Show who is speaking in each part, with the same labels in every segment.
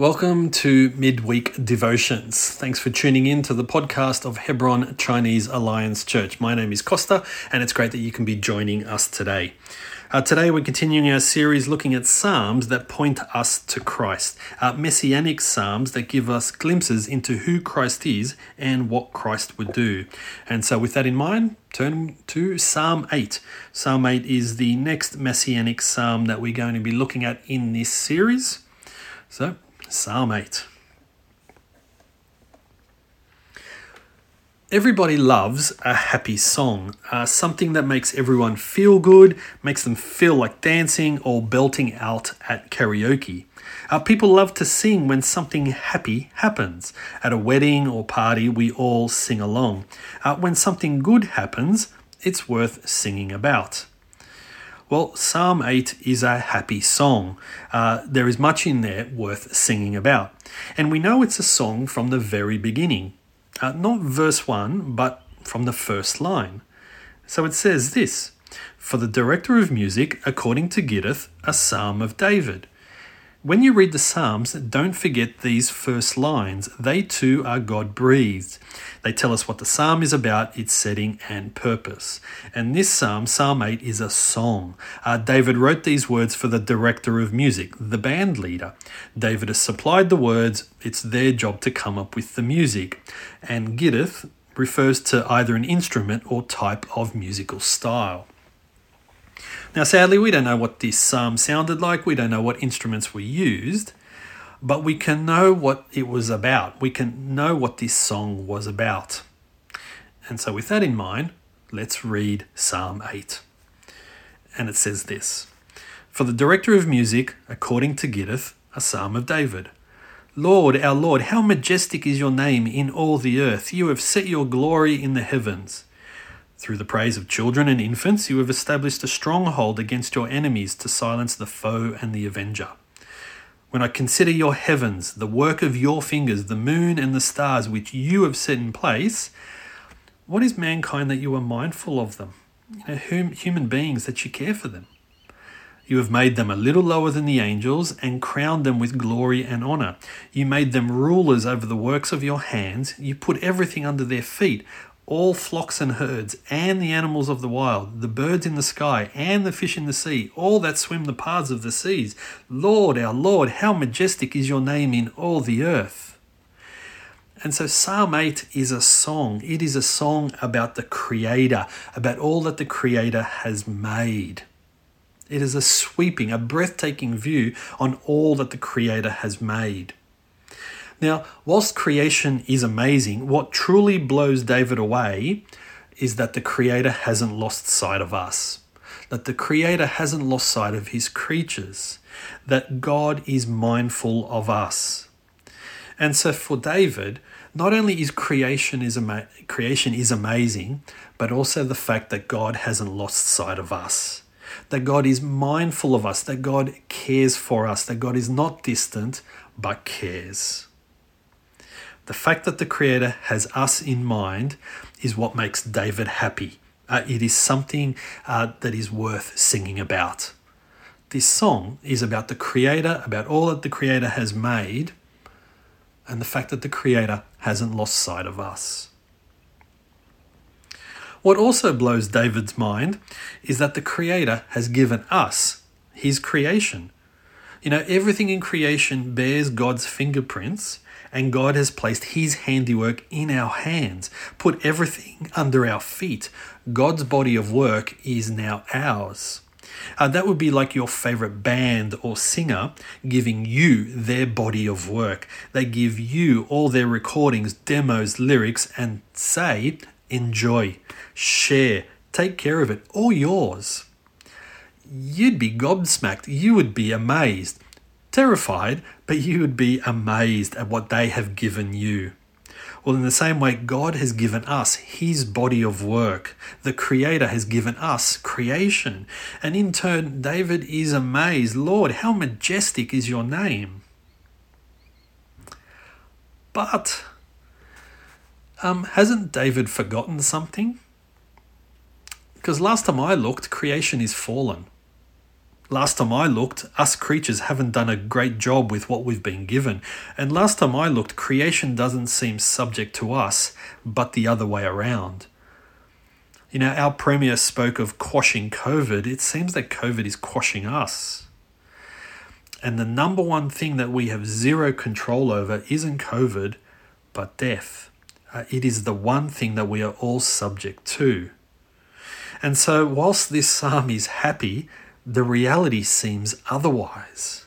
Speaker 1: Welcome to Midweek Devotions. Thanks for tuning in to the podcast of Hebron Chinese Alliance Church. My name is Costa, and it's great that you can be joining us today. Uh, today, we're continuing our series looking at Psalms that point us to Christ, uh, messianic Psalms that give us glimpses into who Christ is and what Christ would do. And so, with that in mind, turn to Psalm 8. Psalm 8 is the next messianic Psalm that we're going to be looking at in this series. So, Psalm 8. Everybody loves a happy song, uh, something that makes everyone feel good, makes them feel like dancing or belting out at karaoke. Uh, people love to sing when something happy happens. At a wedding or party, we all sing along. Uh, when something good happens, it's worth singing about. Well, Psalm 8 is a happy song. Uh, there is much in there worth singing about. And we know it's a song from the very beginning. Uh, not verse 1, but from the first line. So it says this For the director of music, according to Gittith, a psalm of David. When you read the Psalms, don't forget these first lines. They too are God breathed. They tell us what the psalm is about, its setting and purpose. And this psalm, Psalm 8, is a song. Uh, David wrote these words for the director of music, the band leader. David has supplied the words, it's their job to come up with the music. And Gittith refers to either an instrument or type of musical style. Now, sadly, we don't know what this psalm sounded like, we don't know what instruments were used, but we can know what it was about. We can know what this song was about. And so, with that in mind, let's read Psalm 8. And it says this For the director of music, according to Gittith, a psalm of David. Lord, our Lord, how majestic is your name in all the earth. You have set your glory in the heavens. Through the praise of children and infants, you have established a stronghold against your enemies to silence the foe and the avenger. When I consider your heavens, the work of your fingers, the moon and the stars which you have set in place, what is mankind that you are mindful of them? You know, human beings that you care for them. You have made them a little lower than the angels and crowned them with glory and honor. You made them rulers over the works of your hands. You put everything under their feet all flocks and herds, and the animals of the wild, the birds in the sky, and the fish in the sea, all that swim the paths of the seas. Lord, our Lord, how majestic is your name in all the earth. And so Psalm 8 is a song. It is a song about the Creator, about all that the Creator has made. It is a sweeping, a breathtaking view on all that the Creator has made. Now, whilst creation is amazing, what truly blows David away is that the Creator hasn't lost sight of us, that the Creator hasn't lost sight of His creatures, that God is mindful of us. And so for David, not only is creation is ama- creation is amazing, but also the fact that God hasn't lost sight of us. That God is mindful of us, that God cares for us, that God is not distant but cares. The fact that the Creator has us in mind is what makes David happy. Uh, it is something uh, that is worth singing about. This song is about the Creator, about all that the Creator has made, and the fact that the Creator hasn't lost sight of us. What also blows David's mind is that the Creator has given us his creation. You know, everything in creation bears God's fingerprints, and God has placed His handiwork in our hands, put everything under our feet. God's body of work is now ours. Uh, that would be like your favorite band or singer giving you their body of work. They give you all their recordings, demos, lyrics, and say, enjoy, share, take care of it, all yours. You'd be gobsmacked. You would be amazed terrified, but you would be amazed at what they have given you. Well, in the same way, God has given us His body of work. The Creator has given us creation. And in turn, David is amazed Lord, how majestic is your name. But um, hasn't David forgotten something? Because last time I looked, creation is fallen. Last time I looked, us creatures haven't done a great job with what we've been given. And last time I looked, creation doesn't seem subject to us, but the other way around. You know, our Premier spoke of quashing COVID. It seems that COVID is quashing us. And the number one thing that we have zero control over isn't COVID, but death. Uh, it is the one thing that we are all subject to. And so, whilst this psalm is happy, the reality seems otherwise.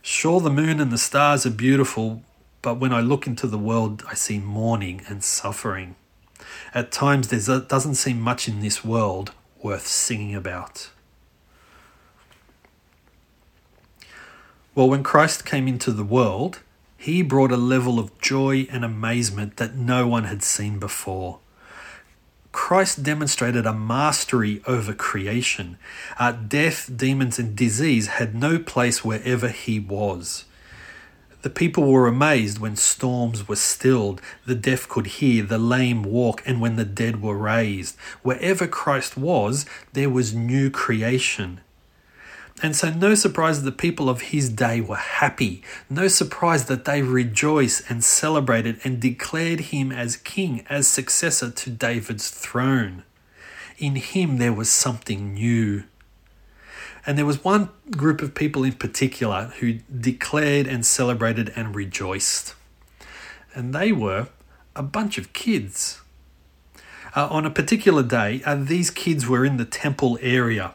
Speaker 1: Sure, the moon and the stars are beautiful, but when I look into the world, I see mourning and suffering. At times, there doesn't seem much in this world worth singing about. Well, when Christ came into the world, he brought a level of joy and amazement that no one had seen before. Christ demonstrated a mastery over creation. Uh, death, demons, and disease had no place wherever he was. The people were amazed when storms were stilled, the deaf could hear, the lame walk, and when the dead were raised. Wherever Christ was, there was new creation. And so, no surprise that the people of his day were happy. No surprise that they rejoiced and celebrated and declared him as king, as successor to David's throne. In him, there was something new. And there was one group of people in particular who declared and celebrated and rejoiced. And they were a bunch of kids. Uh, on a particular day, uh, these kids were in the temple area.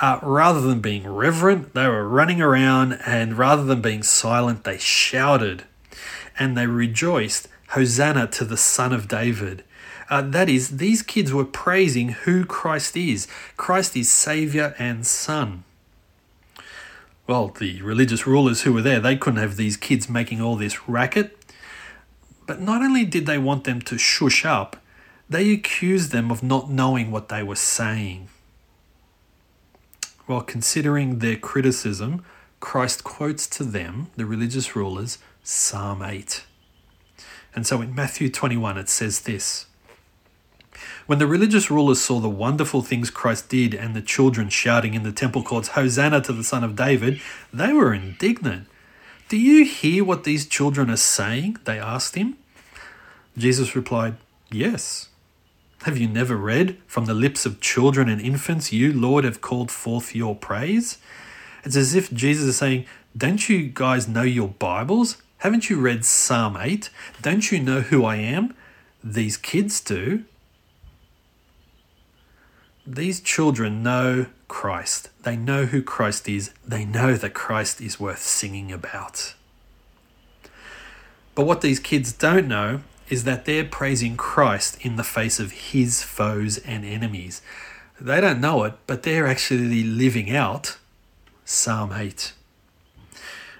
Speaker 1: Uh, rather than being reverent, they were running around, and rather than being silent, they shouted and they rejoiced, Hosanna to the Son of David. Uh, that is, these kids were praising who Christ is. Christ is Savior and Son. Well, the religious rulers who were there, they couldn't have these kids making all this racket. But not only did they want them to shush up, they accused them of not knowing what they were saying. While considering their criticism, Christ quotes to them, the religious rulers, Psalm 8. And so in Matthew 21, it says this when the religious rulers saw the wonderful things Christ did and the children shouting in the temple courts, Hosanna to the Son of David, they were indignant. Do you hear what these children are saying? They asked him. Jesus replied, Yes. Have you never read, From the lips of children and infants, you, Lord, have called forth your praise? It's as if Jesus is saying, Don't you guys know your Bibles? Haven't you read Psalm 8? Don't you know who I am? These kids do. These children know Christ. They know who Christ is. They know that Christ is worth singing about. But what these kids don't know is that they're praising Christ in the face of his foes and enemies. They don't know it, but they're actually living out Psalm 8.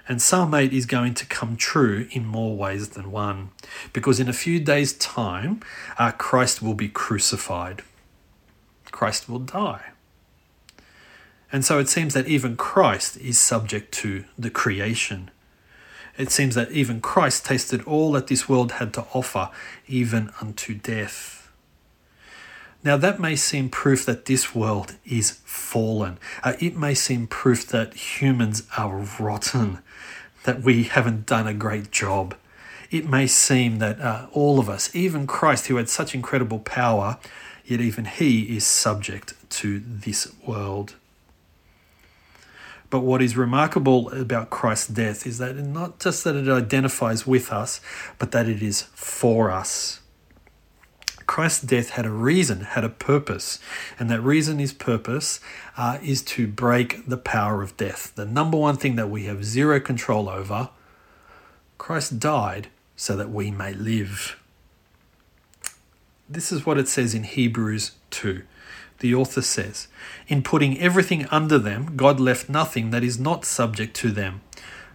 Speaker 1: And Psalm 8 is going to come true in more ways than one, because in a few days' time, uh, Christ will be crucified. Christ will die. And so it seems that even Christ is subject to the creation. It seems that even Christ tasted all that this world had to offer, even unto death. Now, that may seem proof that this world is fallen. Uh, it may seem proof that humans are rotten, that we haven't done a great job. It may seem that uh, all of us, even Christ, who had such incredible power, yet even he is subject to this world. But what is remarkable about Christ's death is that not just that it identifies with us, but that it is for us. Christ's death had a reason, had a purpose, and that reason, his purpose, uh, is to break the power of death. The number one thing that we have zero control over. Christ died so that we may live. This is what it says in Hebrews 2. The author says, In putting everything under them, God left nothing that is not subject to them.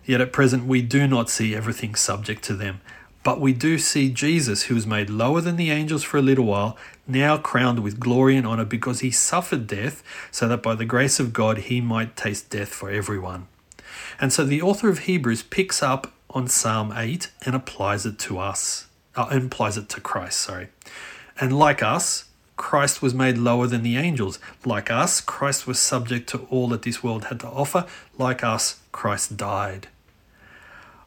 Speaker 1: Yet at present we do not see everything subject to them. But we do see Jesus, who was made lower than the angels for a little while, now crowned with glory and honor because he suffered death, so that by the grace of God he might taste death for everyone. And so the author of Hebrews picks up on Psalm 8 and applies it to us, uh, applies it to Christ, sorry. And like us, Christ was made lower than the angels. Like us, Christ was subject to all that this world had to offer. Like us, Christ died.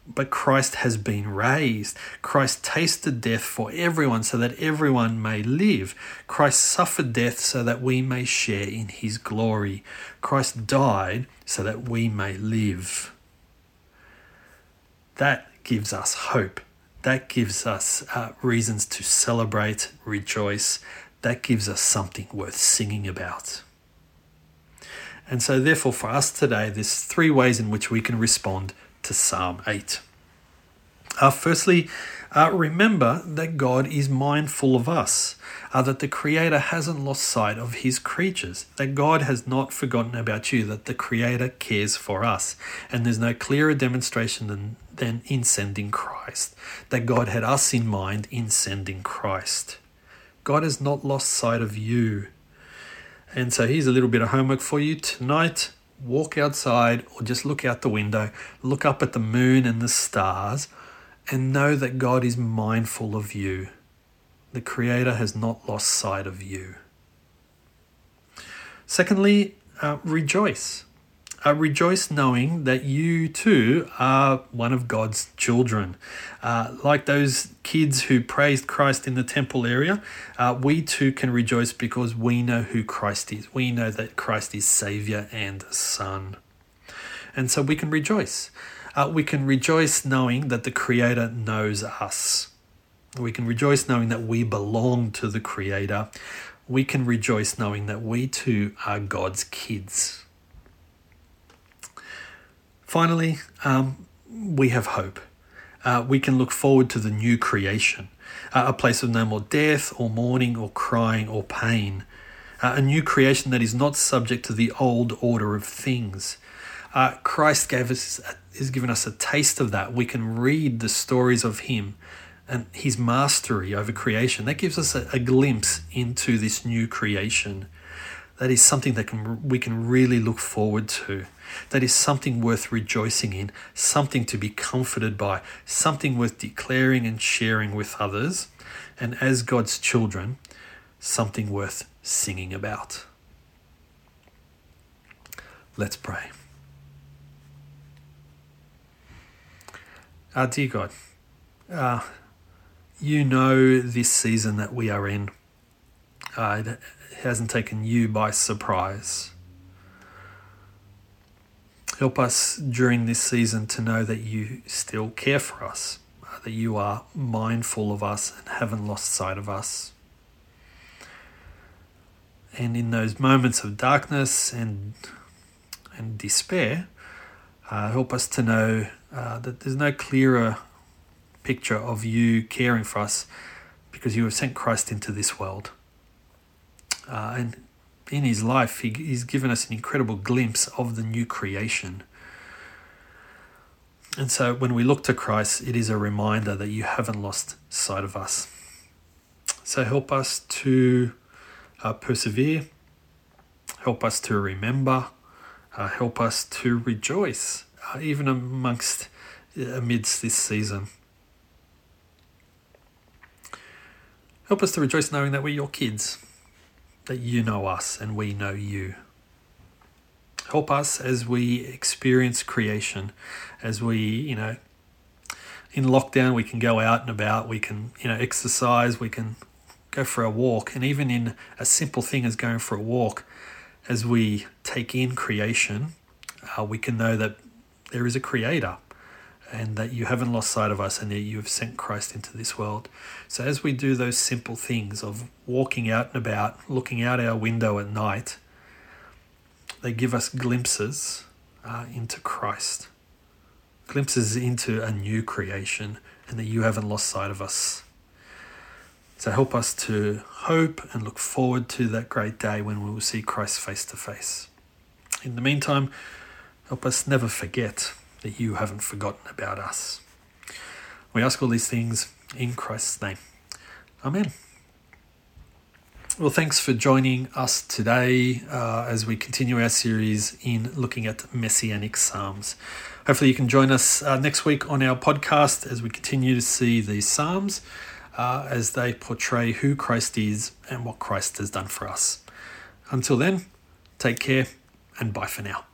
Speaker 1: But Christ has been raised. Christ tasted death for everyone so that everyone may live. Christ suffered death so that we may share in his glory. Christ died so that we may live. That gives us hope. That gives us uh, reasons to celebrate, rejoice. That gives us something worth singing about. And so, therefore, for us today, there's three ways in which we can respond to Psalm 8. Uh, firstly, uh, remember that God is mindful of us, uh, that the Creator hasn't lost sight of His creatures, that God has not forgotten about you, that the Creator cares for us. And there's no clearer demonstration than, than in sending Christ, that God had us in mind in sending Christ. God has not lost sight of you. And so here's a little bit of homework for you tonight. Walk outside or just look out the window, look up at the moon and the stars and know that God is mindful of you. The Creator has not lost sight of you. Secondly, uh, rejoice. Uh, rejoice knowing that you too are one of God's children. Uh, like those kids who praised Christ in the temple area, uh, we too can rejoice because we know who Christ is. We know that Christ is Savior and Son. And so we can rejoice uh, we can rejoice knowing that the Creator knows us. We can rejoice knowing that we belong to the Creator. We can rejoice knowing that we too are God's kids. Finally, um, we have hope. Uh, we can look forward to the new creation, uh, a place of no more death or mourning or crying or pain, uh, a new creation that is not subject to the old order of things. Uh, Christ gave us has given us a taste of that. We can read the stories of Him and His mastery over creation. That gives us a, a glimpse into this new creation. That is something that can we can really look forward to. That is something worth rejoicing in, something to be comforted by, something worth declaring and sharing with others, and as God's children, something worth singing about. Let's pray. Uh, dear God, uh, you know this season that we are in. Uh, hasn't taken you by surprise. Help us during this season to know that you still care for us, that you are mindful of us and haven't lost sight of us. And in those moments of darkness and and despair, uh, help us to know uh, that there's no clearer picture of you caring for us because you have sent Christ into this world. Uh, and in his life, he, he's given us an incredible glimpse of the new creation. And so when we look to Christ, it is a reminder that you haven't lost sight of us. So help us to uh, persevere, help us to remember, uh, help us to rejoice uh, even amongst uh, amidst this season. Help us to rejoice knowing that we're your kids, that you know us and we know you. Help us as we experience creation, as we, you know, in lockdown we can go out and about, we can, you know, exercise, we can go for a walk, and even in a simple thing as going for a walk, as we take in creation, uh, we can know that there is a creator and that you haven't lost sight of us and that you have sent Christ into this world. So, as we do those simple things of walking out and about, looking out our window at night, they give us glimpses uh, into Christ, glimpses into a new creation, and that you haven't lost sight of us. So, help us to hope and look forward to that great day when we will see Christ face to face. In the meantime, Help us never forget that you haven't forgotten about us. We ask all these things in Christ's name. Amen. Well, thanks for joining us today uh, as we continue our series in looking at Messianic Psalms. Hopefully, you can join us uh, next week on our podcast as we continue to see these Psalms. uh, as they portray who Christ is and what Christ has done for us. Until then, take care and bye for now.